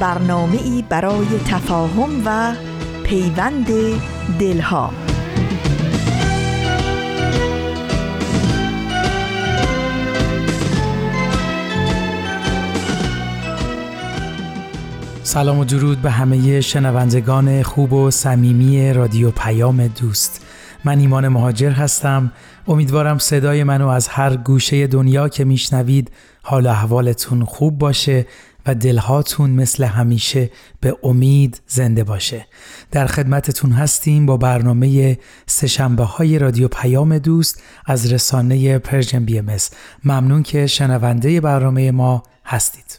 برنامه ای برای تفاهم و پیوند دلها. سلام و درود به همه شنوندگان خوب و صمیمی رادیو پیام دوست. من ایمان مهاجر هستم. امیدوارم صدای منو از هر گوشه دنیا که میشنوید حال احوالتون خوب باشه. و دلهاتون مثل همیشه به امید زنده باشه. در خدمتتون هستیم با برنامه سه‌شنبه های رادیو پیام دوست از رسانه Persian BMS ممنون که شنونده برنامه ما هستید.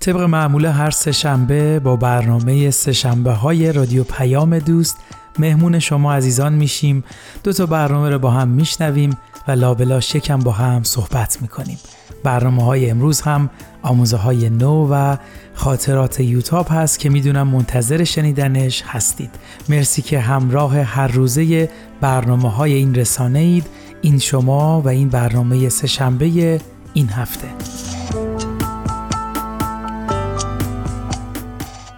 طبق معمول هر سهشنبه با برنامه سهشنبه های رادیو پیام دوست مهمون شما عزیزان میشیم. دو تا برنامه رو با هم میشنویم و لابلا شکم با هم صحبت می‌کنیم. برنامه های امروز هم آموزه های نو و خاطرات یوتاب هست که می‌دونم منتظر شنیدنش هستید. مرسی که همراه هر روزه برنامه های این رسانه اید این شما و این برنامه سه شنبه این هفته.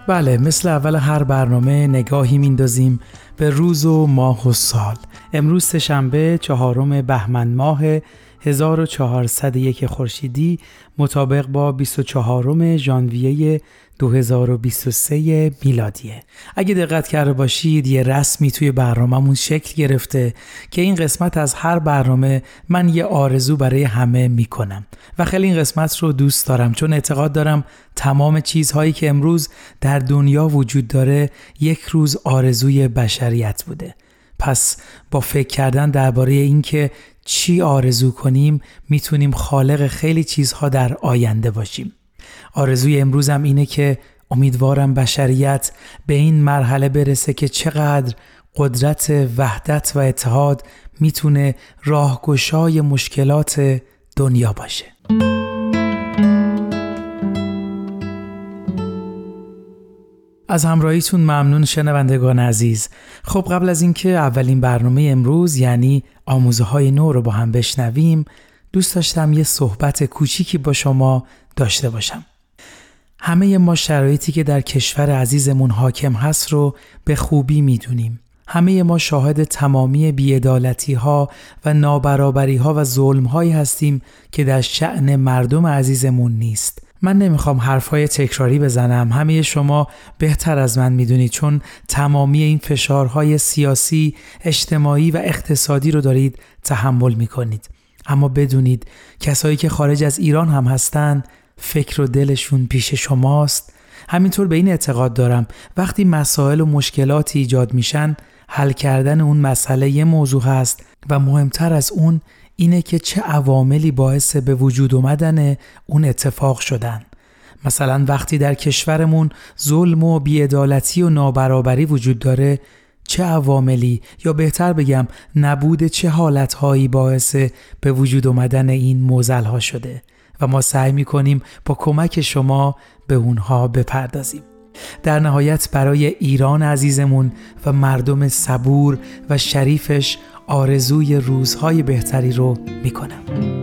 بله مثل اول هر برنامه نگاهی میندازیم. به روز و ماه و سال. امروز سهشنبه چهارم بهمن ماه 1401 خورشیدی مطابق با 24 ژانویه 2023 میلادیه. اگه دقت کرده باشید یه رسمی توی برنامهمون شکل گرفته که این قسمت از هر برنامه من یه آرزو برای همه می‌کنم. و خیلی این قسمت رو دوست دارم چون اعتقاد دارم تمام چیزهایی که امروز در دنیا وجود داره یک روز آرزوی بشریت بوده. پس با فکر کردن درباره اینکه چی آرزو کنیم می‌تونیم خالق خیلی چیزها در آینده باشیم. آرزوی امروزم اینه که امیدوارم بشریت به این مرحله برسه که چقدر قدرت وحدت و اتحاد می‌تونه راهگشای مشکلات دنیا باشه. از همراهیتون ممنون شنوندگان عزیز. خب قبل از اینکه اولین برنامه امروز یعنی آموزه های نو رو با هم بشنویم دوست داشتم یه صحبت کوچیکی با شما داشته باشم. همه ما شرایطی که در کشور عزیزمون حاکم هست رو به خوبی می‌دونیم. همه ما شاهد تمامی بیعدالتی ها و نابرابری ها و ظلم هایی هستیم که در شعن مردم عزیزمون نیست. من نمی‌خوام حرفهای تکراری بزنم. همه شما بهتر از من می‌دونید چون تمامی این فشارهای سیاسی، اجتماعی و اقتصادی رو دارید تحمل می‌کنید. اما بدونید کسایی که خارج از ایران هم هستن فکر و دلشون پیش شماست. همینطور به این اعتقاد دارم. وقتی مسائل و مشکلاتی ایجاد میشن حل کردن اون مسئله یه موضوع هست و مهمتر از اون اینه که چه عواملی باعث به وجود اومدن اون اتفاق شدن. مثلا وقتی در کشورمون ظلم و بیعدالتی و نابرابری وجود داره چه عواملی؟ یا بهتر بگم نبود چه حالتهایی باعث به وجود اومدن این موزل ها شده؟ و ما سعی می‌کنیم با کمک شما به اونها بپردازیم. در نهایت برای ایران عزیزمون و مردم صبور و شریفش آرزوی روزهای بهتری رو می‌کنم.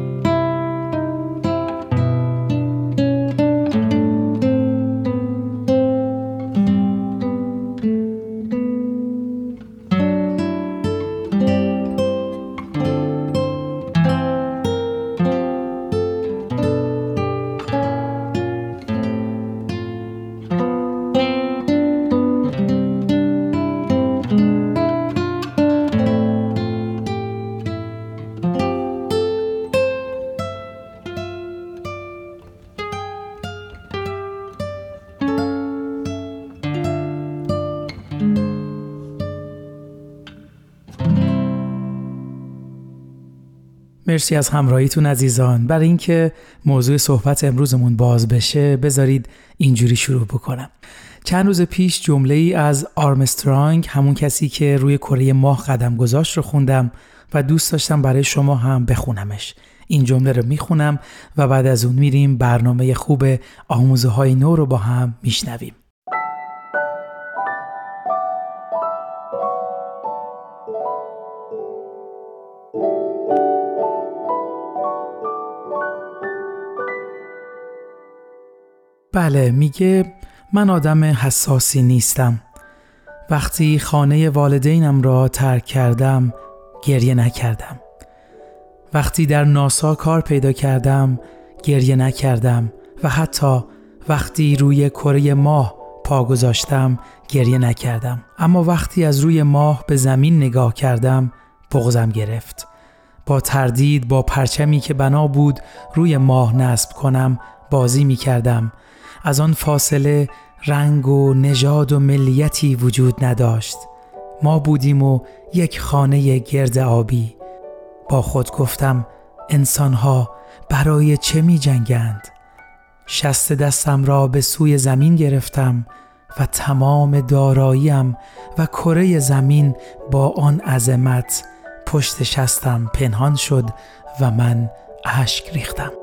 مرسی از همراهیتون عزیزان. برای اینکه موضوع صحبت امروزمون باز بشه بذارید اینجوری شروع بکنم. چند روز پیش جمله ای از آرمسترانگ همون کسی که روی کره ماه قدم گذاشت رو خوندم و دوست داشتم برای شما هم بخونمش. این جمله رو می‌خونم و بعد از اون میریم برنامه خوب آموزه های نو رو با هم میشنویم. بله میگه من آدم حساسی نیستم. وقتی خانه والدینم را ترک کردم گریه نکردم. وقتی در ناسا کار پیدا کردم گریه نکردم و حتی وقتی روی کره ماه پا گذاشتم گریه نکردم. اما وقتی از روی ماه به زمین نگاه کردم بغزم گرفت. با تردید با پرچمی که بنا بود روی ماه نصب کنم بازی می کردم از آن فاصله رنگ و نژاد و ملیتی وجود نداشت. ما بودیم و یک خانه گرد آبی. با خود گفتم انسانها برای چه می جنگند؟ شست دستم را به سوی زمین گرفتم و تمام داراییم و کره زمین با آن عظمت پشت شستم پنهان شد و من اشک ریختم.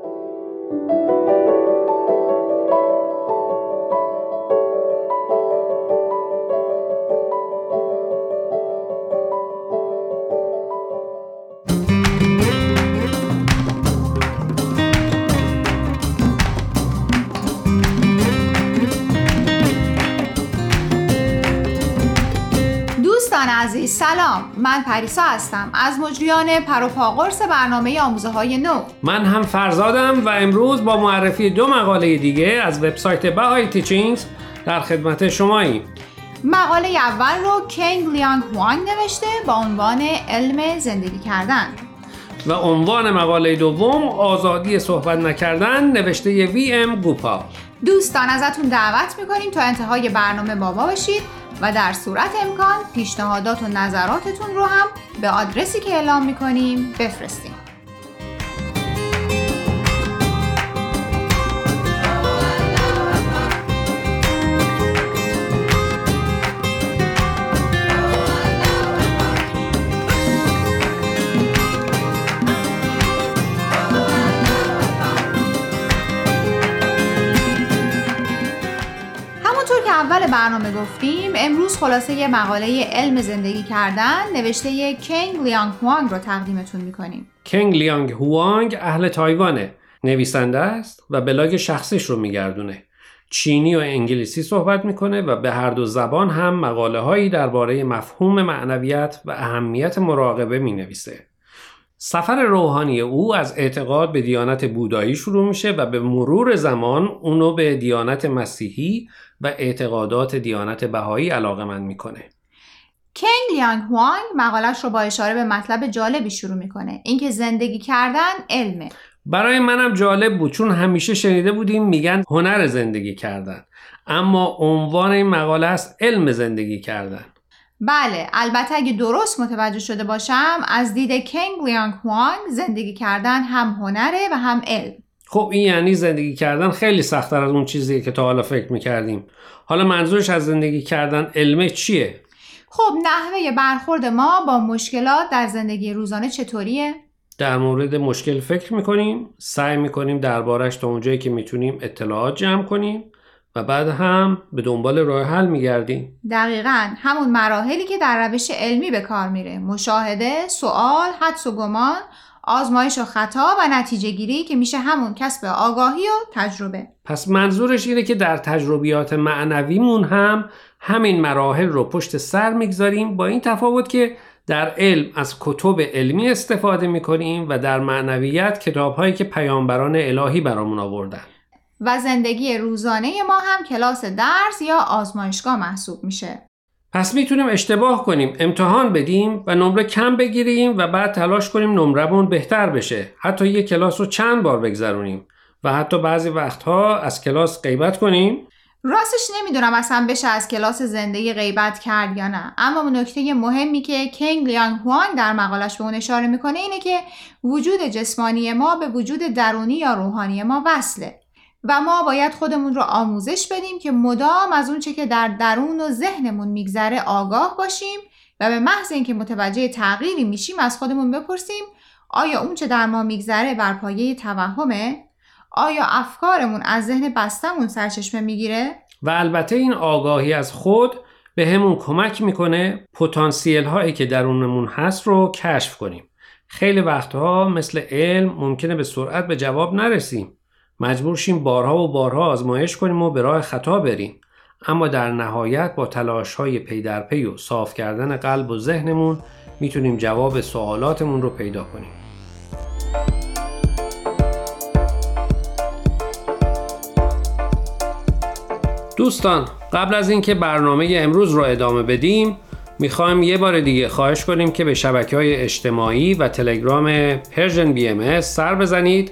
من پریسا هستم. از مجریان پروپاقرس برنامه آموزه های نو. من هم فرزادم و امروز با معرفی دو مقاله دیگه از وبسایت بهای تیچینگز در خدمت شماییم. مقاله اول رو کنگ لیانگ هوانگ نوشته با عنوان علم زندگی کردن. و عنوان مقاله دوم آزادی صحبت نکردن نوشته وی ام گوپا دوستان ازتون دعوت می‌کنیم تا انتهای برنامه بابا باشید. و در صورت امکان پیشنهادات و نظراتتون رو هم به آدرسی که اعلام می‌کنیم بفرستیم برنامه گفتیم امروز خلاصه یه مقاله علم زندگی کردن نوشته کنگ لیانگ هوانگ رو تقدیمتون می‌کنیم. کنگ لیانگ هوانگ اهل تایوانه. نویسنده است و بلاگ شخصیش رو میگردونه. چینی و انگلیسی صحبت می‌کنه و به هر دو زبان هم مقاله هایی درباره مفهوم معنویت و اهمیت مراقبه می نویسه. سفر روحانی او از اعتقاد به دیانت بودایی شروع میشه و به مرور زمان اونو به دیانت مسیحی و اعتقادات دیانت بهایی علاقه من می‌کنه. کنگ لیانگ هوانگ مقالش رو با اشاره به مطلب جالبی شروع می‌کنه. اینکه زندگی کردن علمه برای منم جالب بود چون همیشه شنیده بودیم میگن هنر زندگی کردن. اما عنوان این مقاله است علم زندگی کردن. بله البته اگه درست متوجه شده باشم از دید کنگ لیانگ هوانگ زندگی کردن هم هنره و هم علم خب این یعنی زندگی کردن خیلی سختتر از اون چیزیه که تا حالا فکر می‌کردیم حالا منظورش از زندگی کردن علمه چیه؟ خب نحوه برخورد ما با مشکلات در زندگی روزانه چطوریه؟ در مورد مشکل فکر می‌کنیم سعی می‌کنیم دربارش تا اونجایی که می‌تونیم اطلاعات جمع کنیم و بعد هم به دنبال راه حل میگردیم. دقیقا همون مراحلی که در روش علمی به کار میره. مشاهده، سوال، حدس و گمان آزمایش و خطا و نتیجه گیری که میشه همون کسب آگاهی و تجربه. پس منظورش اینه که در تجربیات معنویمون هم همین مراحل رو پشت سر می‌گذاریم با این تفاوت که در علم از کتب علمی استفاده می‌کنیم و در معنویت کتابهایی که پیامبران الهی برامون آوردن. و زندگی روزانه ما هم کلاس درس یا آزمایشگاه محسوب میشه. پس می‌تونیم اشتباه کنیم امتحان بدیم و نمره کم بگیریم و بعد تلاش کنیم نمرهمون بهتر بشه. حتی یک کلاس رو چند بار بگذرونیم و حتی بعضی وقتها از کلاس غیبت کنیم؟ راستش نمی‌دونم اصلا بشه از کلاس زندگی غیبت کرد یا نه. اما نکته مهمی که کینگ لیانگ هوانگ در مقالش به اون اشاره می‌کنه اینه که وجود جسمانی ما به وجود درونی یا روحانی ما وصله. و ما باید خودمون رو آموزش بدیم که مدام از اون چه که در درون و ذهنمون میگذره آگاه باشیم و به محض اینکه متوجه تغییری میشیم از خودمون بپرسیم آیا اون چه در ما میگذره بر پایه توهمه؟ آیا افکارمون از ذهن بستمون سرچشمه می‌گیره؟ و البته این آگاهی از خود به همون کمک می‌کنه پتانسیل هایی که درونمون هست رو کشف کنیم. خیلی وقتها مثل علم ممکنه به سرعت به جواب نرسیم. مجبور شیم بارها و بارها آزمایش کنیم و به راه خطا بریم. اما در نهایت با تلاش های پی در پی و صاف کردن قلب و ذهنمون می‌تونیم جواب سوالاتمون رو پیدا کنیم. دوستان قبل از اینکه برنامه امروز رو ادامه بدیم می‌خوایم یه بار دیگه خواهش کنیم که به شبکه های اجتماعی و تلگرام Persian BMS سر بزنید.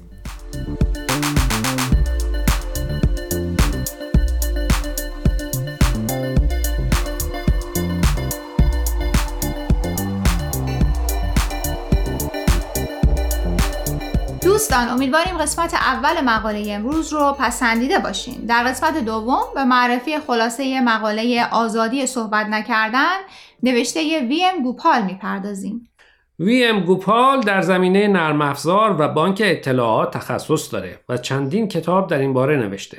دوستان امیدواریم قسمت اول مقاله امروز رو پسندیده باشین. در قسمت دوم به معرفی خلاصه مقاله آزادی صحبت نکردن نوشته وی ام گوپال می‌پردازیم. وی ام گوپال در زمینه نرم افزار و بانک اطلاعات تخصص داره و چندین کتاب در این باره نوشته.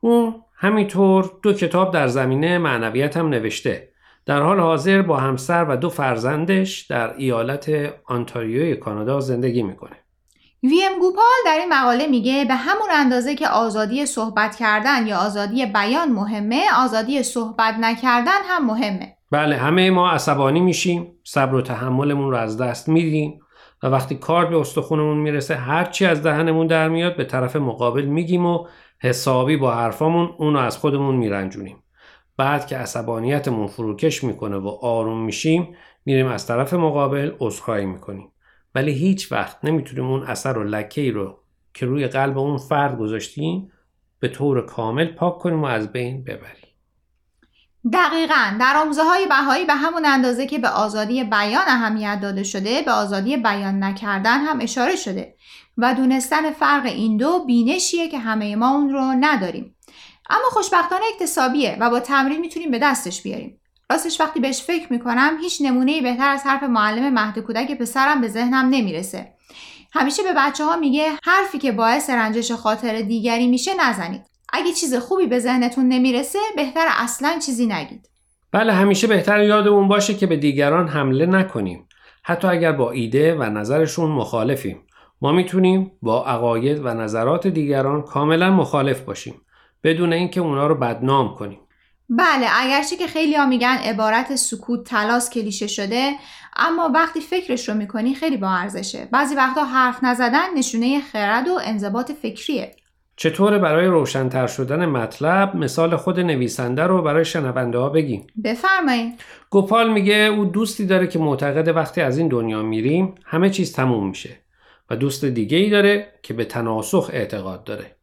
اون همینطور دو کتاب در زمینه معنویت هم نوشته. در حال حاضر با همسر و دو فرزندش در ایالت آنتاریوی کانادا زندگی می‌کنه. ویم گوپال در این مقاله میگه به همون اندازه که آزادی صحبت کردن یا آزادی بیان مهمه آزادی صحبت نکردن هم مهمه. بله همه ما عصبانی میشیم صبر و تحملمون رو از دست میدیم و وقتی کار به استخونمون می‌رسه هرچی از دهنمون در میاد به طرف مقابل میگیم و حسابی با حرفامون اونو از خودمون میرنجونیم. بعد که عصبانیتمون فروکش می‌کنه و آروم میشیم میریم از طرف مقابل عذرخواهی می‌کنیم. ولی هیچ وقت نمی‌تونیم اون اثر و لکه ای رو که روی قلب اون فرد گذاشتیم به طور کامل پاک کنیم و از بین ببریم. دقیقا. در آموزه های بهایی به همون اندازه که به آزادی بیان اهمیت داده شده به آزادی بیان نکردن هم اشاره شده و دونستن فرق این دو بینشیه که همه ما اون رو نداریم. اما خوشبختانه اکتسابیه و با تمرین می‌تونیم به دستش بیاریم. راستش وقتی بهش فکر می‌کنم هیچ نمونه بهتر از حرف معلم مهد کودک پسرم به ذهنم نمی‌رسه. همیشه به بچه ها میگه حرفی که باعث رنجش خاطر دیگری میشه نزنید. اگه چیز خوبی به ذهنتون نمی‌رسه بهتر اصلا چیزی نگید. بله همیشه بهتر یادمون باشه که به دیگران حمله نکنیم. حتی اگر با ایده و نظرشون مخالفیم. ما می‌تونیم با عقاید و نظرات دیگران کاملا مخالف باشیم. بدون اینکه اونا رو بدنام کنیم. بله اگرچه که خیلی ها میگن عبارت سکوت تلاس کلیشه شده اما وقتی فکرش رو می‌کنی خیلی با ارزشه. بعضی وقتا حرف نزدن نشونه خرد و انضباط فکریه. چطور برای روشنتر شدن مطلب مثال خود نویسنده رو برای شنونده ها بگیم بفرمایید گوپال میگه او دوستی داره که معتقد وقتی از این دنیا میریم همه چیز تموم میشه. و دوست دیگه ای داره که به تناسخ اعتقاد داره.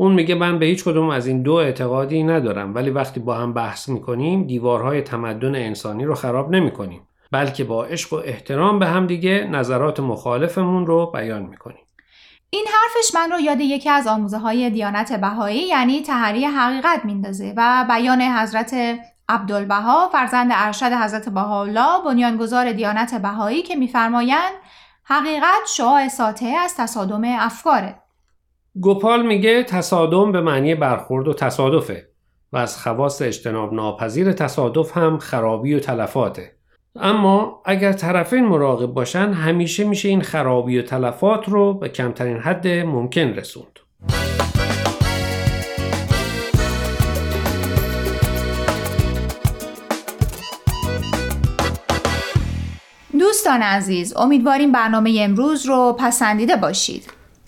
اون میگه من به هیچ کدوم از این دو اعتقادی ندارم ولی وقتی با هم بحث می‌کنیم دیوارهای تمدن انسانی رو خراب نمی‌کنیم بلکه با عشق و احترام به هم دیگه نظرات مخالفمون رو بیان می‌کنیم. این حرفش من رو یاد یکی از آموزه های دیانت بهایی یعنی تحری حقیقت میندازه و بیان حضرت عبدالبها فرزند ارشد حضرت بهاءالله بنیانگذار دیانت بهایی که میفرمایند حقیقت شعاع ساطع از تصادم افکاره. گوپال میگه تصادم به معنی برخورد و تصادفه و از خواص اجتناب ناپذیر تصادف هم خرابی و تلفاته. اما اگر طرفین مراقب باشن همیشه میشه این خرابی و تلفات رو به کمترین حد ممکن رسوند. دوستان عزیز امیدواریم برنامه امروز رو پسندیده باشید.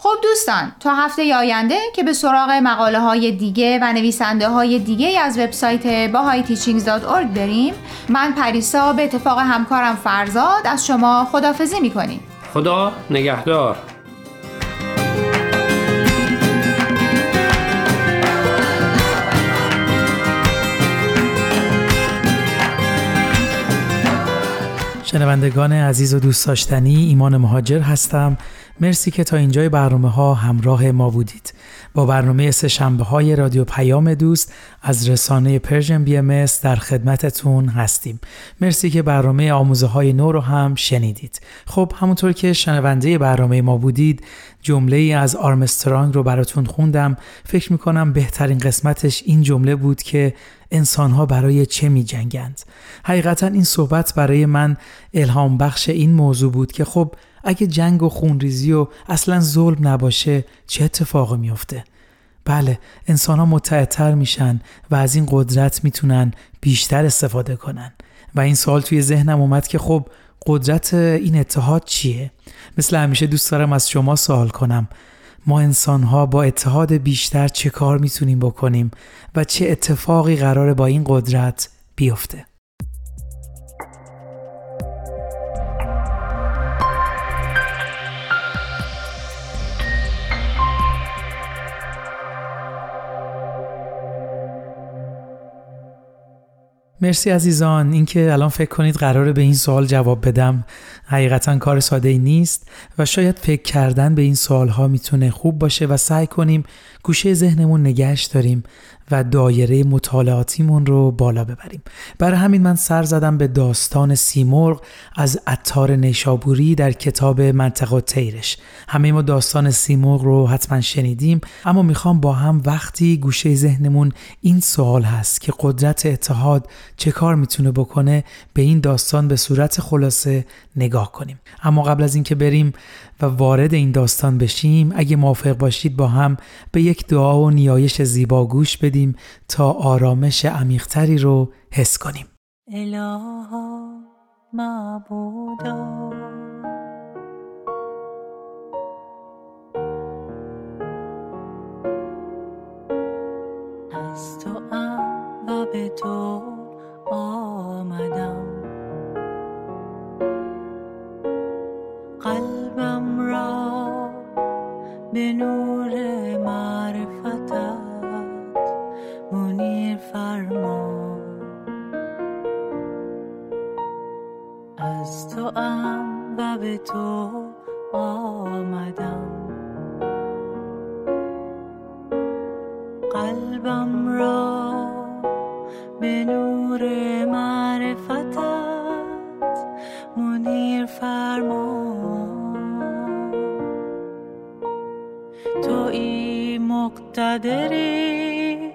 خب دوستان تا هفته آینده که به سراغ مقاله های دیگه و نویسنده های دیگه از وبسایت bahayteachings.org بریم. من پریسا به اتفاق همکارم فرزاد از شما خدافزی می‌کنیم. خدا نگهدار. شنوندگان عزیز و دوست داشتنی ایمان مهاجر هستم. مرسی که تا اینجای برنامه ها همراه ما بودید. با برنامه سه شنبه های رادیو پیام دوست از رسانه Persian BMS در خدمتتون هستیم. مرسی که برنامه آموزه های نو رو هم شنیدید. خب همونطور که شنونده برنامه ما بودید جمله ای از آرمسترانگ رو براتون خوندم. فکر می‌کنم بهترین قسمتش این جمله بود که انسان ها برای چه می جنگند حقیقتا این صحبت برای من الهام بخش این موضوع بود که خب اگه جنگ و خونریزی و اصلا ظلم نباشه چه اتفاقی میفته بله انسان ها متعدتر میشن و از این قدرت می‌تونن بیشتر استفاده کنن و این سوال توی ذهنم اومد که خب قدرت این اتحاد چیه؟ مثل همیشه دوست دارم از شما سوال کنم ما انسان ها با اتحاد بیشتر چه کار می‌تونیم بکنیم و چه اتفاقی قراره با این قدرت بیفته؟ مرسی عزیزان. اینکه الان فکر کنید قراره به این سوال جواب بدم. حقیقتا کار ساده ای نیست و شاید فکر کردن به این سوال ها می‌تونه خوب باشه و سعی کنیم گوشه ذهنمون نگهش داریم. و دایره مطالعاتیمون رو بالا ببریم. برای همین من سر زدم به داستان سیمرغ از اتار نیشابوری در کتاب منطقه تیرش. همه ما داستان سیمرغ رو حتما شنیدیم اما می‌خوام با هم وقتی گوشه ذهنمون این سوال هست که قدرت اتحاد چه کار می‌تونه بکنه به این داستان به صورت خلاصه نگاه کنیم. اما قبل از اینکه بریم و وارد این داستان بشیم اگه موافق باشید با هم به یک دعا و نیایش زیبا گوش بدیم تا آرامش عمیقتری رو حس کنیم. الها معبودا از تو و به تو آمدم. به نور معرفتت منیر فرما. از تو ام و به تو آمدم. قلبم را به نور مقتدری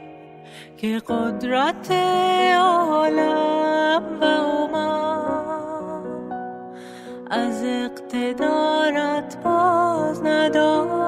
که قدرت عالم و اومد از اقتدارت باز نداشت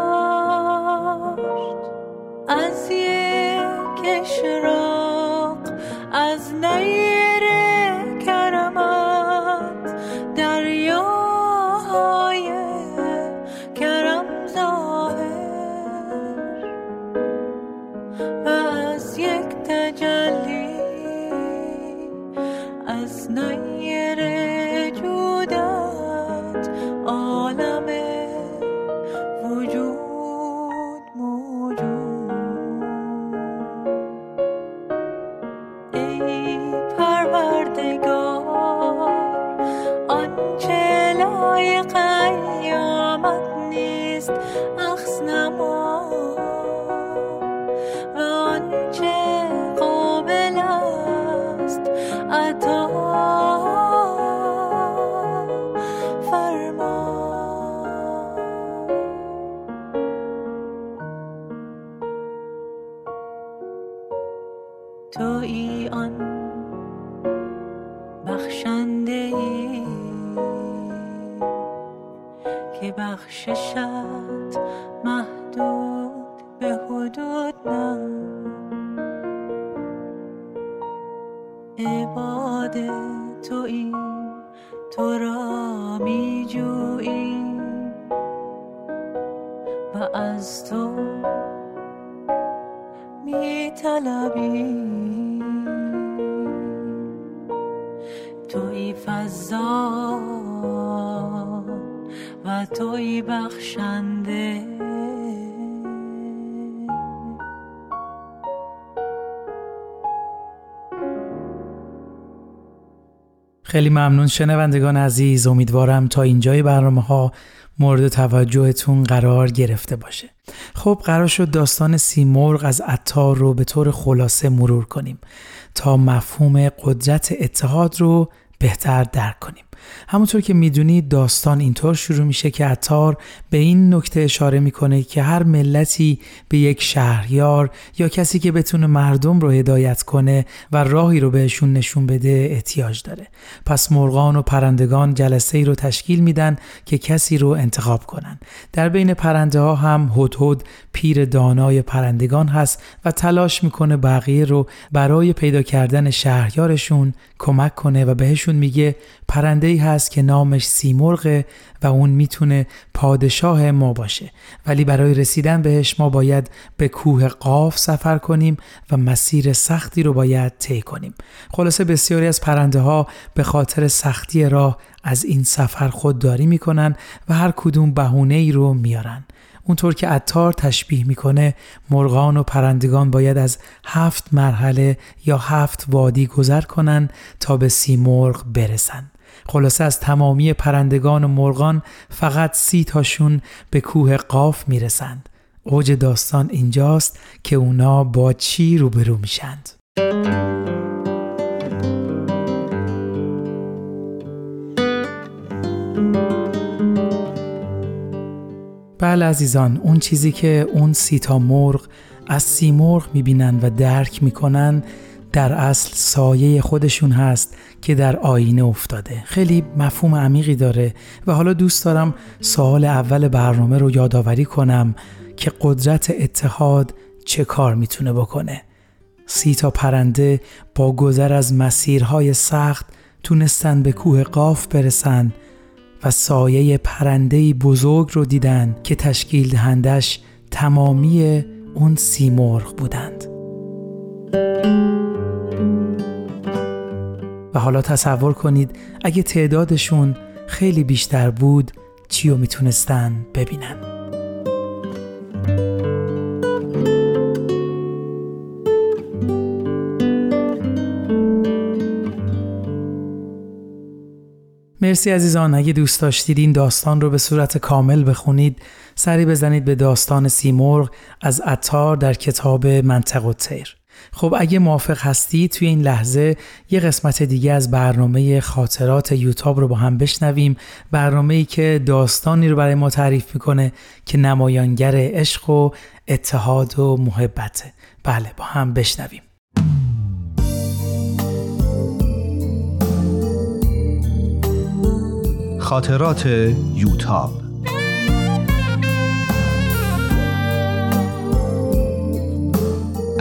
خیلی ممنون شنوندگان عزیز. امیدوارم تا اینجای برنامه ها مورد توجهتون قرار گرفته باشه. خب قرار شد داستان سیمرغ از عطار رو به طور خلاصه مرور کنیم تا مفهوم قدرت اتحاد رو بهتر درک کنیم. همونطور که می‌دونید داستان اینطور شروع میشه که عطار به این نکته اشاره می‌کنه که هر ملتی به یک شهریار یا کسی که بتونه مردم رو هدایت کنه و راهی رو بهشون نشون بده احتیاج داره. پس مرغان و پرندگان جلسه ای رو تشکیل میدن که کسی رو انتخاب کنن. در بین پرنده ها هم هدهد پیر دانای پرندگان هست و تلاش می‌کنه بقیه رو برای پیدا کردن شهریارشون کمک کنه و بهشون میگه پرنده هست که نامش سیمرغه و اون می‌تونه پادشاه ما باشه. ولی برای رسیدن بهش ما باید به کوه قاف سفر کنیم و مسیر سختی رو باید طی کنیم. خلاصه بسیاری از پرنده ها به خاطر سختی راه از این سفر خودداری می‌کنن و هر کدوم بهونه ای رو میارن. اونطور که عطار تشبیه می‌کنه مرغان و پرندگان باید از هفت مرحله یا هفت وادی گذر کنن تا به سیمرغ برسن. خلاصه از تمامی پرندگان و مرغان فقط سی تاشون به کوه قاف می‌رسند. اوج داستان اینجاست که اونا با چی روبرو میشند. بله عزیزان اون چیزی که اون سیتا مرغ از سی مرغ می‌بینن و درک می‌کنن در اصل سایه خودشون هست که در آینه افتاده. خیلی مفهوم عمیقی داره و حالا دوست دارم سوال اول برنامه رو یادآوری کنم که قدرت اتحاد چه کار می‌تونه بکنه. سی تا پرنده با گذر از مسیرهای سخت تونستن به کوه قاف برسن و سایه پرنده بزرگ رو دیدن که تشکیل دهندش تمامی اون سیمرغ بودند. و حالا تصور کنید اگه تعدادشون خیلی بیشتر بود چی رو می‌تونستن ببینن؟ مرسی عزیزان. اگه دوست داشتید این داستان رو به صورت کامل بخونید سری بزنید به داستان سیمرغ از اتار در کتاب منطق و تیر. خب اگه موافق هستی توی این لحظه یه قسمت دیگه از برنامه خاطرات یوتاب رو با هم بشنویم. برنامه ای که داستانی رو برای ما تعریف می‌کنه که نمایانگر عشق و اتحاد و محبته بله با هم بشنویم. خاطرات یوتاب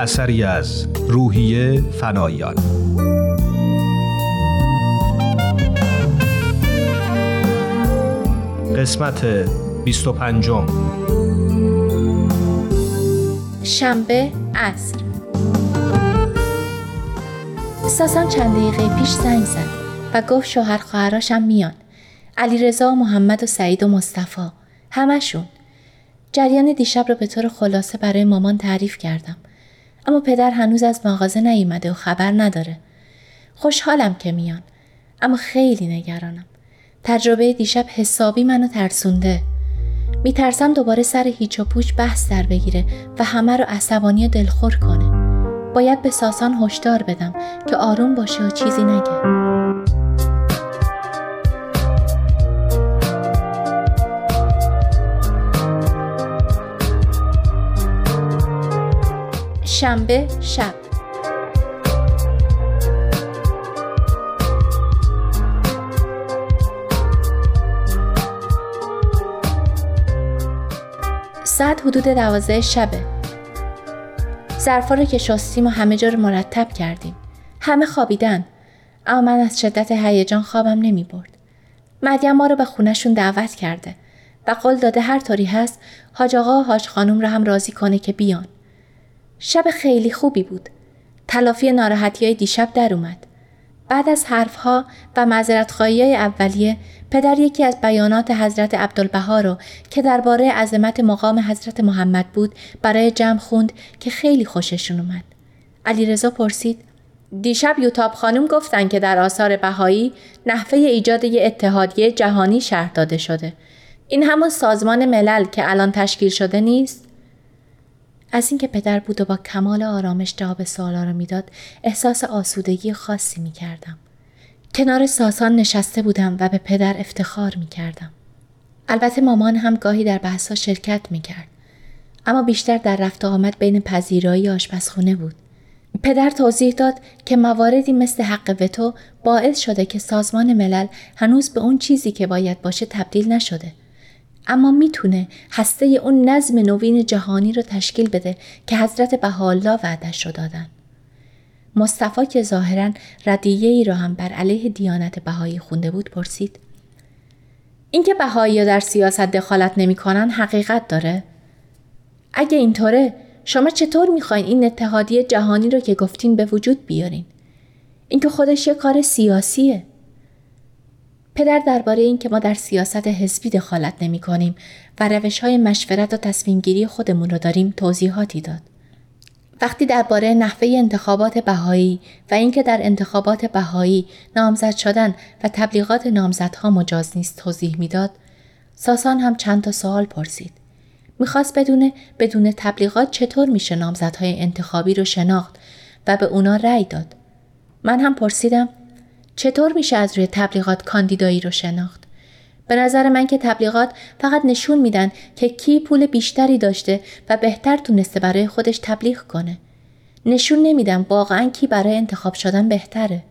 اثری از روحیه فنایان. قسمت 25 شنبه عصر. ساسان چند دقیقه پیش زنگ زد و گفت شوهر خواهراشم میان. علیرضا و محمد و سعید و مصطفی. همشون جریان دیشب رو به طور خلاصه برای مامان تعریف کردم. اما پدر هنوز از مغازه نیومده و خبر نداره. خوشحالم که میان. اما خیلی نگرانم. تجربه دیشب حسابی منو ترسونده. میترسم دوباره سر هیچ و پوچ بحث در بگیره و همه رو عصبانی دلخور کنه. باید به ساسان هشدار بدم که آروم باشه و چیزی نگه. شنبه شب. ساعت حدود دوازده شبه. ظرفا رو که شستیم و همه جا رو مرتب کردیم. همه خوابیدن. اما من از شدت هیجان خوابم نمی برد. مریم ما رو به خونشون دعوت کرده. و قول داده هر طوری هست حاج آقا و حاج خانم رو هم راضی کنه که بیان. شب خیلی خوبی بود تلافی ناراحتی های دیشب در اومد بعد از حرفها و معذرت های اولیه پدر یکی از بیانات حضرت عبدالبها رو که درباره عظمت مقام حضرت محمد بود برای جمع خوند که خیلی خوششون اومد. علیرضا پرسید دیشب یوتاب خانم گفتن که در آثار بهایی نحوه ایجاد یه اتحادیه جهانی شرح داده شده. این همون سازمان ملل که الان تشکیل شده نیست؟ از اینکه پدر بود و با کمال آرامش جواب سوالا رو می‌داد احساس آسودگی خاصی می کردم. کنار ساسان نشسته بودم و به پدر افتخار می کردم. البته مامان هم گاهی در بحثا شرکت می کرد. اما بیشتر در رفت آمد بین پذیرایی آشپزخونه بود. پدر توضیح داد که مواردی مثل حق وتو باعث شده که سازمان ملل هنوز به اون چیزی که باید باشه تبدیل نشده. اما می‌تونه هسته اون نظم نوین جهانی رو تشکیل بده که حضرت بهاءالله وعدش رو دادن. مصطفی که ظاهرا ردیه ای را هم بر علیه دیانت بهایی خونده بود پرسید اینکه بهایی در سیاست دخالت نمی‌کنن حقیقت داره؟ اگه اینطوره شما چطور می‌خواین این اتحادیه جهانی رو که گفتین به وجود بیارین؟ این که خودش یه کار سیاسیه. پدر درباره اینکه ما در سیاست حزبی دخالت نمی کنیم و روش های مشورت و تصمیم گیری خودمون رو داریم توضیحاتی داد. وقتی درباره نحوه انتخابات بهایی و اینکه در انتخابات بهایی نامزد شدن و تبلیغات نامزدها مجاز نیست توضیح می‌داد ساسان هم چند تا سوال پرسید می‌خواست بدونه بدون تبلیغات چطور میشه نامزدهای انتخابی رو شناخت و به اونا رأی داد من هم پرسیدم چطور میشه از روی تبلیغات کاندیدایی رو شناخت به نظر من که تبلیغات فقط نشون میدن که کی پول بیشتری داشته و بهتر تونسته برای خودش تبلیغ کنه. نشون نمیدن واقعا کی برای انتخاب شدن بهتره.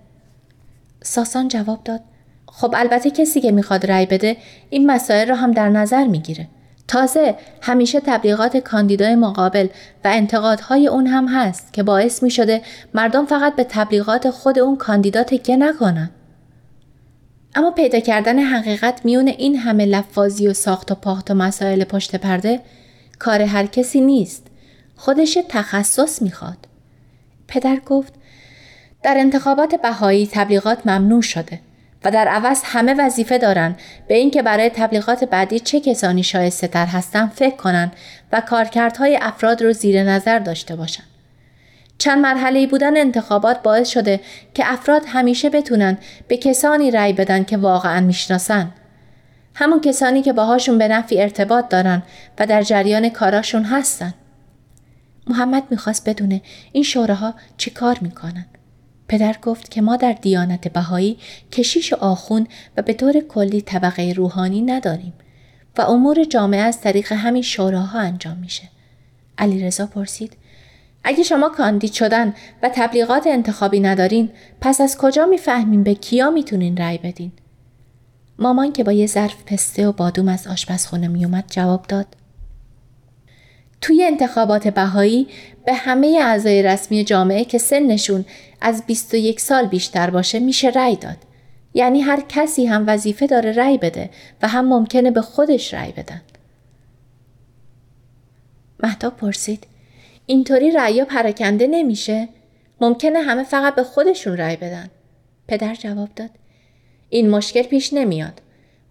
ساسان جواب داد خب البته کسی که می‌خواد رأی بده این مسائل رو هم در نظر می‌گیره. تازه همیشه تبلیغات کاندیدای مقابل و انتقادهای اون هم هست که باعث می شده مردم فقط به تبلیغات خود اون کاندیدا تکیه نکنن. اما پیدا کردن حقیقت میون این همه لفاظی و ساخت و پاخت و مسائل پشت پرده کار هر کسی نیست. خودش تخصص می‌خواد. پدر گفت در انتخابات بهایی تبلیغات ممنوع شده و در عوض همه وظیفه دارن به اینکه برای تبلیغات بعدی چه کسانی شایسته تر هستن فکر کنن و کارکردهای افراد رو زیر نظر داشته باشن. چند مرحله بودن انتخابات باعث شده که افراد همیشه بتونن به کسانی رأی بدن که واقعا می‌شناسن. همون کسانی که باهاشون به نفی ارتباط دارن و در جریان کاراشون هستن. محمد می‌خواست بدونه این شوراها چی کار می‌کنن. پدر گفت که ما در دیانت بهایی کشیش و آخون و به طور کلی طبقه روحانی نداریم و امور جامعه از طریق همین شوراها انجام میشه. علیرضا پرسید اگه شما کاندید شدن و تبلیغات انتخابی ندارین پس از کجا می‌فهمین به کیا می‌تونین رأی بدین؟ مامان که با یه ظرف پسته و بادوم از آشپزخونه میومد جواب داد توی انتخابات بهایی به همه اعضای رسمی جامعه که سنشون از 21 سال بیشتر باشه میشه رأی داد. یعنی هر کسی هم وظیفه داره رأی بده و هم ممکنه به خودش رأی بدن. مهتاب پرسید اینطوری رأیا پراکنده نمیشه؟ ممکنه همه فقط به خودشون رأی بدن. پدر جواب داد این مشکل پیش نمیاد.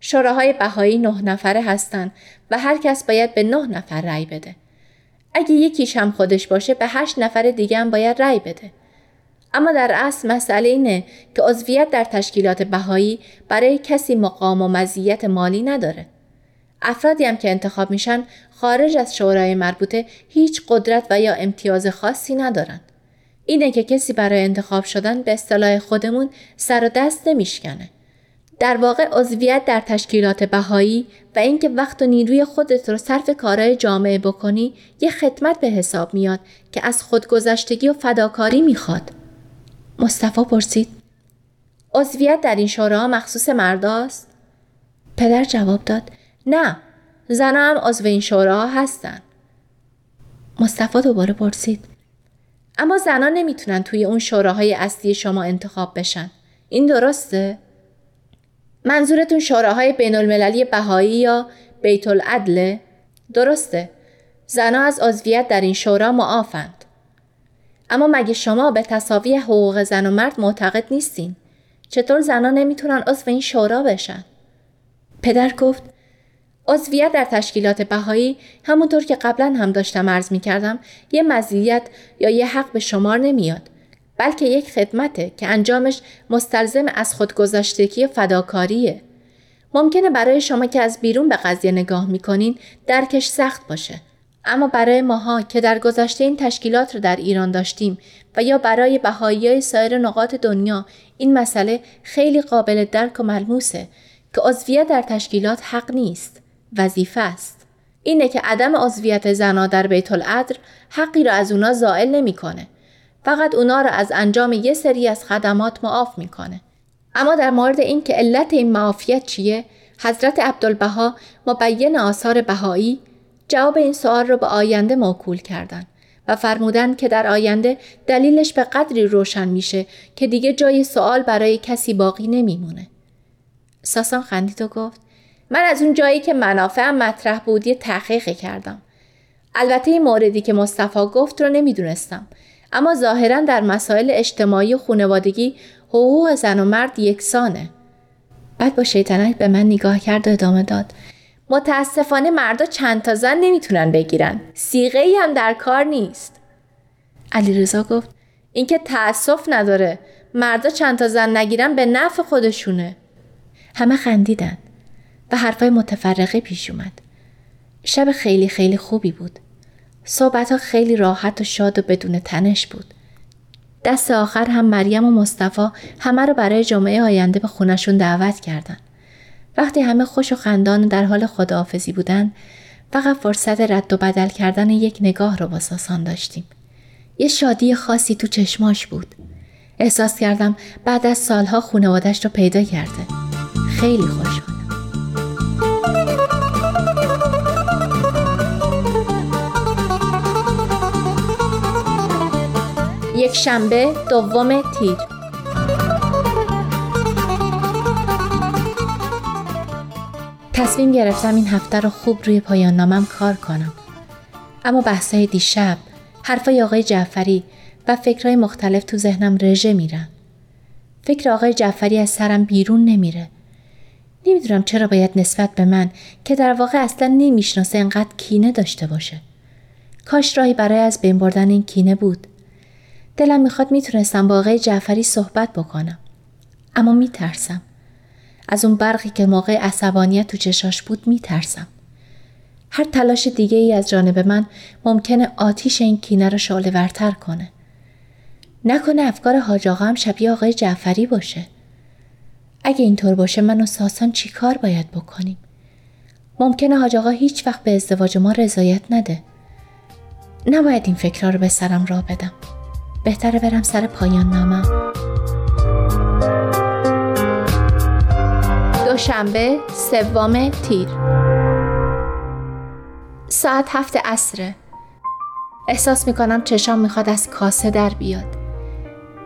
شوراهای بهایی نه نفره هستن و هر کس باید به نه نفر رأی بده. اگه یکیش هم خودش باشه به هشت نفر دیگه هم باید رأی بده. اما در اصل مسئله اینه که عضویت در تشکیلات بهایی برای کسی مقام و مزیت مالی نداره. افرادی هم که انتخاب میشن خارج از شورای مربوطه هیچ قدرت و یا امتیاز خاصی ندارن. اینه که کسی برای انتخاب شدن به اصطلاح خودمون سر و دست نمیشکنه. در واقع عضویت در تشکیلات بهایی و اینکه وقت و نیروی خودت رو صرف کارهای جامعه بکنی یه خدمت به حساب میاد که از خودگذشتگی و فداکاری می‌خواد. مصطفی پرسید عضویت در این شورا مخصوص مرداست؟ پدر جواب داد نه زنها هم عضو این شورا هستن. مصطفی دوباره پرسید اما زنها نمی‌تونن توی اون شوراهای اصلی شما انتخاب بشن. این درسته؟ منظورتون شوراهای بین المللی بهایی یا بیت العدله؟ درسته. زنها از عضویت در این شورا معافند. اما مگه شما به تصاوی حقوق زن و مرد معتقد نیستین؟ چطور زنها نمی‌تونن عضو این شورا بشن؟ پدر گفت عضویت در تشکیلات بهایی همونطور که قبلا هم داشتم عرض می کردم یه مزیت یا یه حق به شمار نمیاد بلکه یک خدمته که انجامش مستلزم از خودگذشتگی فداکاریه. ممکنه برای شما که از بیرون به قضیه نگاه می‌کنین درکش سخت باشه. اما برای ماها که در گذشته این تشکیلات رو در ایران داشتیم و یا برای بهایی سایر نقاط دنیا این مسئله خیلی قابل درک و ملموسه که عضویت در تشکیلات حق نیست وظیفه است اینه که عدم عضویت زنا در بیت العدر حقی را از اونا زائل نمی‌کنه فقط اونا را از انجام یه سری از خدمات معاف می‌کنه. اما در مورد اینکه علت این معافیت چیه حضرت عبدالبها مبین آثار بهایی جواب این سوال رو به آینده موکول کردند و فرمودند که در آینده دلیلش به قدری روشن میشه که دیگه جای سوال برای کسی باقی نمیمونه. ساسان خندید و گفت من از اون جایی که منافعم مطرح بود یه تحقیق کردم. البته این موردی که مصطفی گفت رو نمی‌دونستم اما ظاهرا در مسائل اجتماعی و خانوادگی حقوق زن و مرد یکسانه. بعد با شیطنت به من نگاه کرد و ادامه داد. متاسفانه مردا چند تا زن نمی‌تونن بگیرن. سیغه ای هم در کار نیست. علی رضا گفت اینکه تأسف نداره. مردا چند تا زن نگیرن به نفع خودشونه. همه خندیدن و حرفای متفرقه پیش اومد. شب خیلی خیلی خوبی بود. صحبت ها خیلی راحت و شاد و بدون تنش بود. دست آخر هم مریم و مصطفی همه رو برای جمعه آینده به خونشون دعوت کردن. وقتی همه خوش و خندان در حال خداحافظی بودن فقط فرصت رد و بدل کردن یک نگاه رو با ساسان داشتیم. یه شادی خاصی تو چشماش بود. احساس کردم بعد از سالها خونوادش رو پیدا کرده. خیلی خوشحال. یک شنبه دوم تیر تصمیم گرفتم این هفته رو خوب روی پایان نامم کار کنم. اما بحثای دیشب حرفای آقای جعفری و فکرهای مختلف تو ذهنم رژه میرن فکر آقای جعفری از سرم بیرون نمیره. نمی‌دونم چرا باید نسبت به من که در واقع اصلا نمی‌شناسه انقدر کینه داشته باشه. کاش راهی برای از بین بردن این کینه بود. دلم می‌خواد می‌تونستم با آقای جعفری صحبت بکنم. اما میترسم. از اون برقی که موقع عصبانیت تو چشاش بود میترسم. هر تلاش دیگه ای از جانب من ممکنه آتیش این کینه رو شعله ورتر کنه. نکنه افکار حاج هم شبیه آقای جعفری باشه. اگه اینطور باشه من و ساسان چی کار باید بکنیم؟ ممکنه حاج آقا هیچ وقت به ازدواج ما رضایت نده. نباید این فکرها رو به سرم را بدم. بهتره برم سر پایان نامم دوشنبه سوم تیر. ساعت هفت عصره. احساس می‌کنم چشام می‌خواد از کاسه در بیاد.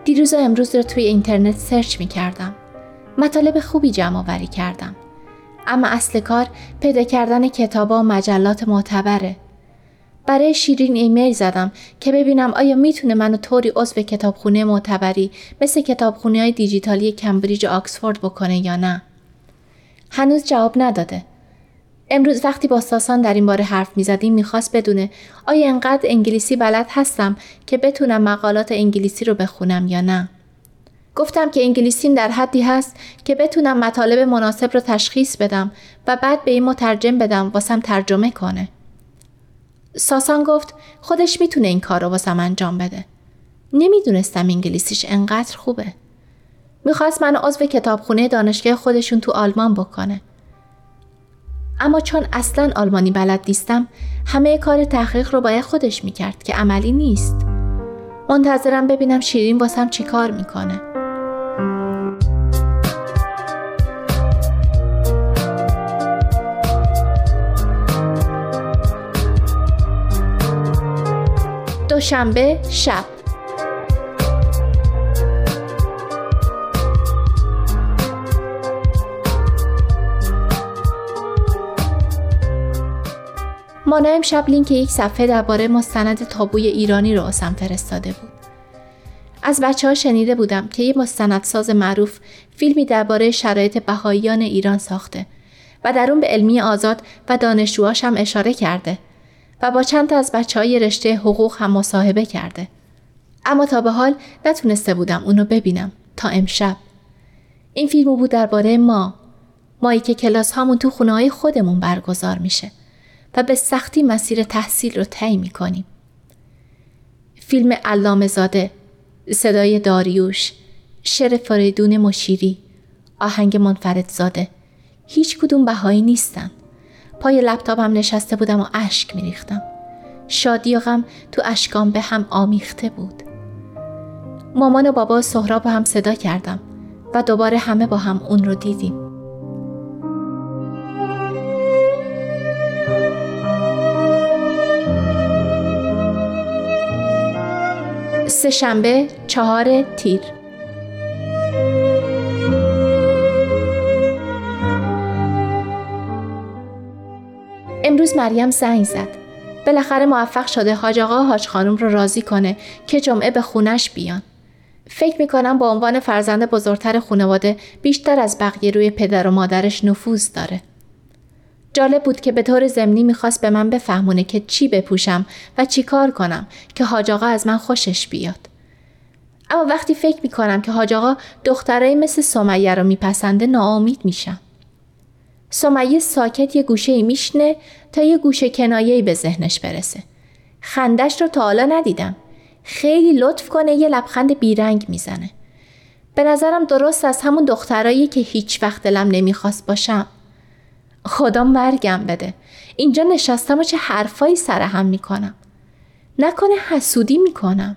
دیروز و امروز رو توی اینترنت سرچ می‌کردم. مطالب خوبی جمع آوری کردم. اما اصل کار پیدا کردن کتاب و مجلات معتبره. برای شیرین ایمیل زدم که ببینم آیا می‌تونه منو طوری عضو کتابخونه معتبری مثل کتابخونه های دیجیتالی کمبریج آکسفورد بکنه یا نه. هنوز جواب نداده. امروز وقتی با ساسان در این باره حرف می‌زدیم می‌خواست بدونه آیا انقدر انگلیسی بلد هستم که بتونم مقالات انگلیسی رو بخونم یا نه. گفتم که انگلیسیم در حدی هست که بتونم مطالب مناسب رو تشخیص بدم و بعد به این مترجم بدم واسم ترجمه کنه. ساسان گفت خودش می‌تونه این کار رو واسم انجام بده. نمی‌دونستم انگلیسیش انقدر خوبه. می‌خواست منو عضو کتابخونه دانشگاه خودشون تو آلمان بکنه. اما چون اصلا آلمانی بلد نیستم همه کار تحقیق رو باید خودش می‌کرد که عملی نیست. منتظرم ببینم شیرین واسم چی کار می‌کنه. دوشنبه شب مانا امشب لینک یک صفحه درباره مستند تابوی ایرانی رو آسم فرستاده بود. از بچه ها شنیده بودم که یه مستندساز معروف فیلمی درباره شرایط بهاییان ایران ساخته و در اون به علمی آزاد و دانشجوهاش هم اشاره کرده و با چند تا از بچه های رشته حقوق هم مصاحبه کرده. اما تا به حال نتونسته بودم اونو ببینم تا امشب. این فیلم بود درباره ما مایی که کلاس هامون تو خونه های خودمون برگزار میشه. و به سختی مسیر تحصیل رو طی می کنیم. فیلم علامه زاده، صدای داریوش، شعر فریدون مشیری، آهنگ منفرد زاده، هیچ کدوم بهایی نیستن. پای لپتاپم نشسته بودم و اشک ریختم. شادی و غم تو اشکام به هم آمیخته بود. مامان و بابا سهراب هم صدا کردم و دوباره همه با هم اون رو دیدیم. سهشنبه چهار تیر امروز مریم زنگ زد. بالاخره موفق شده حاج آقا حاج خانم رو راضی کنه که جمعه به خونش بیان. فکر می‌کنم با عنوان فرزند بزرگتر خانواده بیشتر از بقیه روی پدر و مادرش نفوذ داره. جالب بود که به طور زمینی می‌خواست به من بفهمونه که چی بپوشم و چی کار کنم که حاج آقا از من خوشش بیاد. اما وقتی فکر می‌کنم که حاج آقا دخترایی مثل سمیه رو میپسنده ناامید میشم. سمیه ساکت یه گوشه ای میشنه تا یه گوشه کنایه‌ای به ذهنش برسه. خندش رو تا حالا ندیدم. خیلی لطف کنه یه لبخند بیرنگ می‌زنه. به نظرم درست از همون دخترایی که هیچ وقت دلم نمی‌خواست باشم. خدا مرگم بده. اینجا نشستم و چه حرفایی سر هم می‌کنم. نکنه حسودی می‌کنم.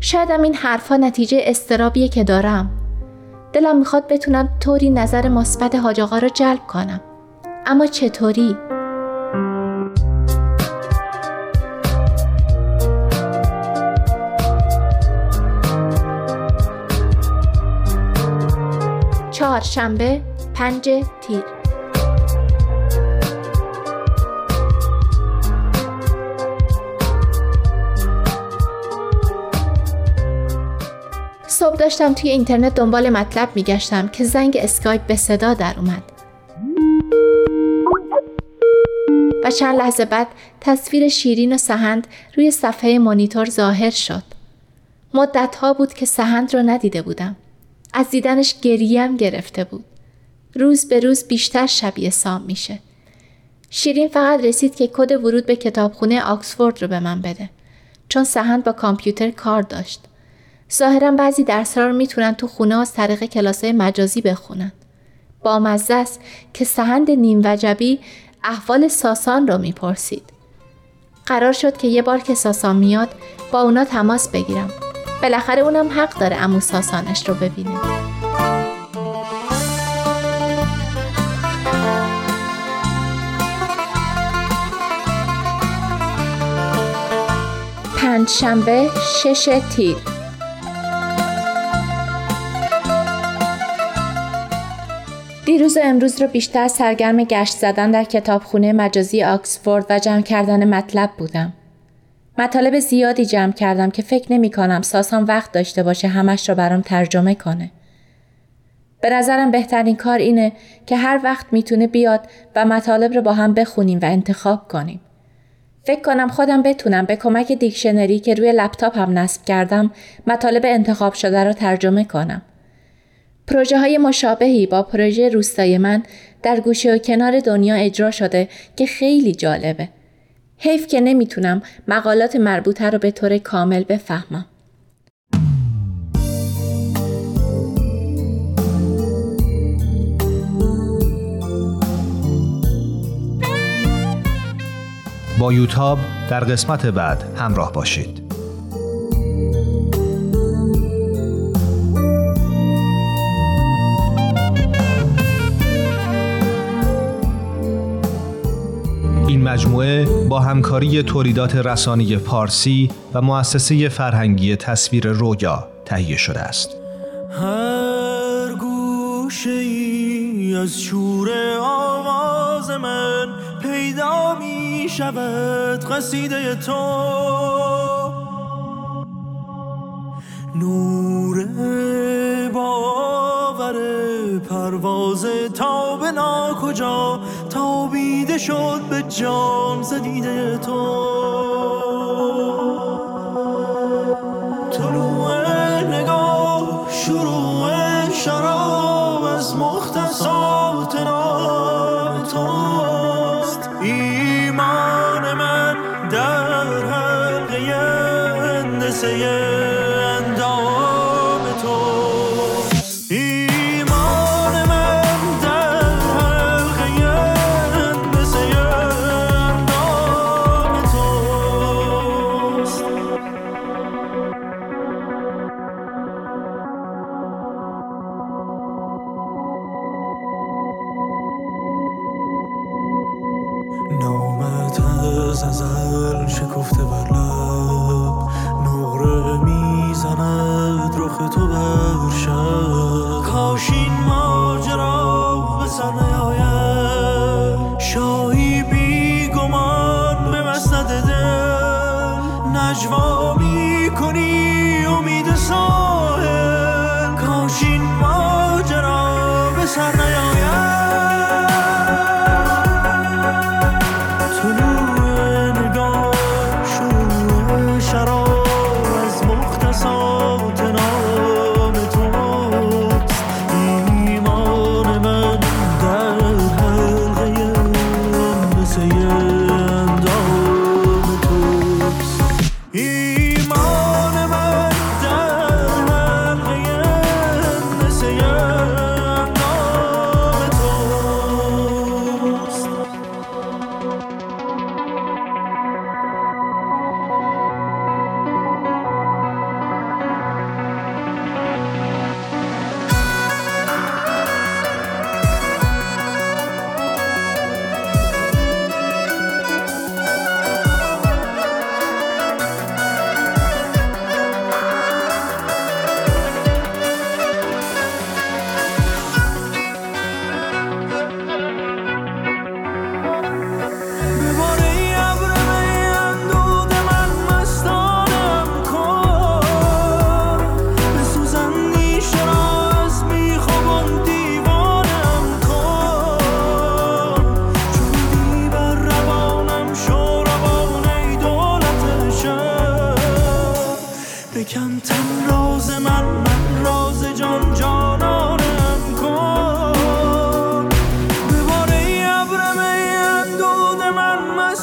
شایدم این حرفا نتیجه استرابیه که دارم. دلم می‌خواد بتونم طوری نظر مثبت حاج آقا رو جلب کنم. اما چطوری؟ چهارشنبه پنج تیر. صبح داشتم توی اینترنت دنبال مطلب میگشتم که زنگ اسکایپ به صدا در اومد. و چند لحظه بعد تصویر شیرین و سهند روی صفحه مانیتور ظاهر شد. مدت ها بود که سهند رو ندیده بودم. از دیدنش گریم گرفته بود. روز به روز بیشتر شبیه سام میشه. شیرین فقط رسید که کد ورود به کتابخونه آکسفورد رو به من بده. چون سهند با کامپیوتر کار داشت. ظاهرا بعضی درسها رو می‌تونن تو خونه از طریق کلاسای مجازی بخونن. با مزه است که سهند نیم وجبی احوال ساسان رو می‌پرسید. قرار شد که یه بار که ساسان میاد با اونا تماس بگیرم. بالاخره اونم حق داره امو ساسانش رو ببینه. پنج شنبه شش تیر دیروز و امروز رو بیشتر سرگرم گشت زدن در کتابخونه مجازی آکسفورد و جمع کردن مطلب بودم. مطالب زیادی جمع کردم که فکر نمی کنم ساسان وقت داشته باشه همش رو برام ترجمه کنه. به نظرم بهترین کار اینه که هر وقت می‌تونه بیاد و مطالب رو با هم بخونیم و انتخاب کنیم. فکر کنم خودم بتونم به کمک دیکشنری که روی لپتاپ هم نصب کردم مطالب انتخاب شده رو ترجمه کنم. پروژه های مشابهی با پروژه روستای من در گوشه و کنار دنیا اجرا شده که خیلی جالبه. حیف که نمی‌تونم مقالات مربوطه رو به طور کامل بفهمم. با یوتاب در قسمت بعد همراه باشید. این مجموعه با همکاری تولیدات رسانی پارسی و مؤسسه فرهنگی تصویر رویا تهیه شده است. هر گوشه ای از شور آواز من پیدا می شود قصیده تو نور باور پرواز تا به ناکجا تابیده شد به جام زدیده تو. طلوع نگاه شروع شراب از مختصات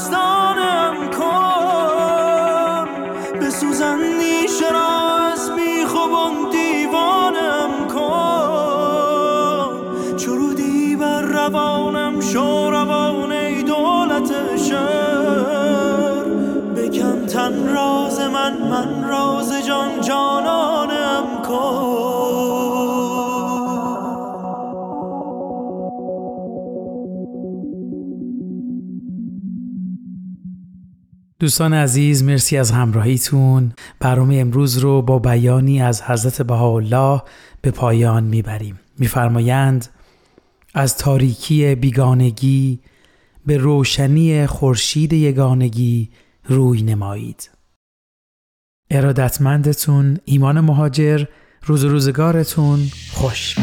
من دوستان عزیز مرسی از همراهیتون. برنامه امروز رو با بیانی از حضرت بهاءالله به پایان می‌بریم. میفرمایند از تاریکی بیگانگی به روشنی خورشید یگانگی روی نمایید. ارادتمندتون ایمان مهاجر روز روزگارتون خوش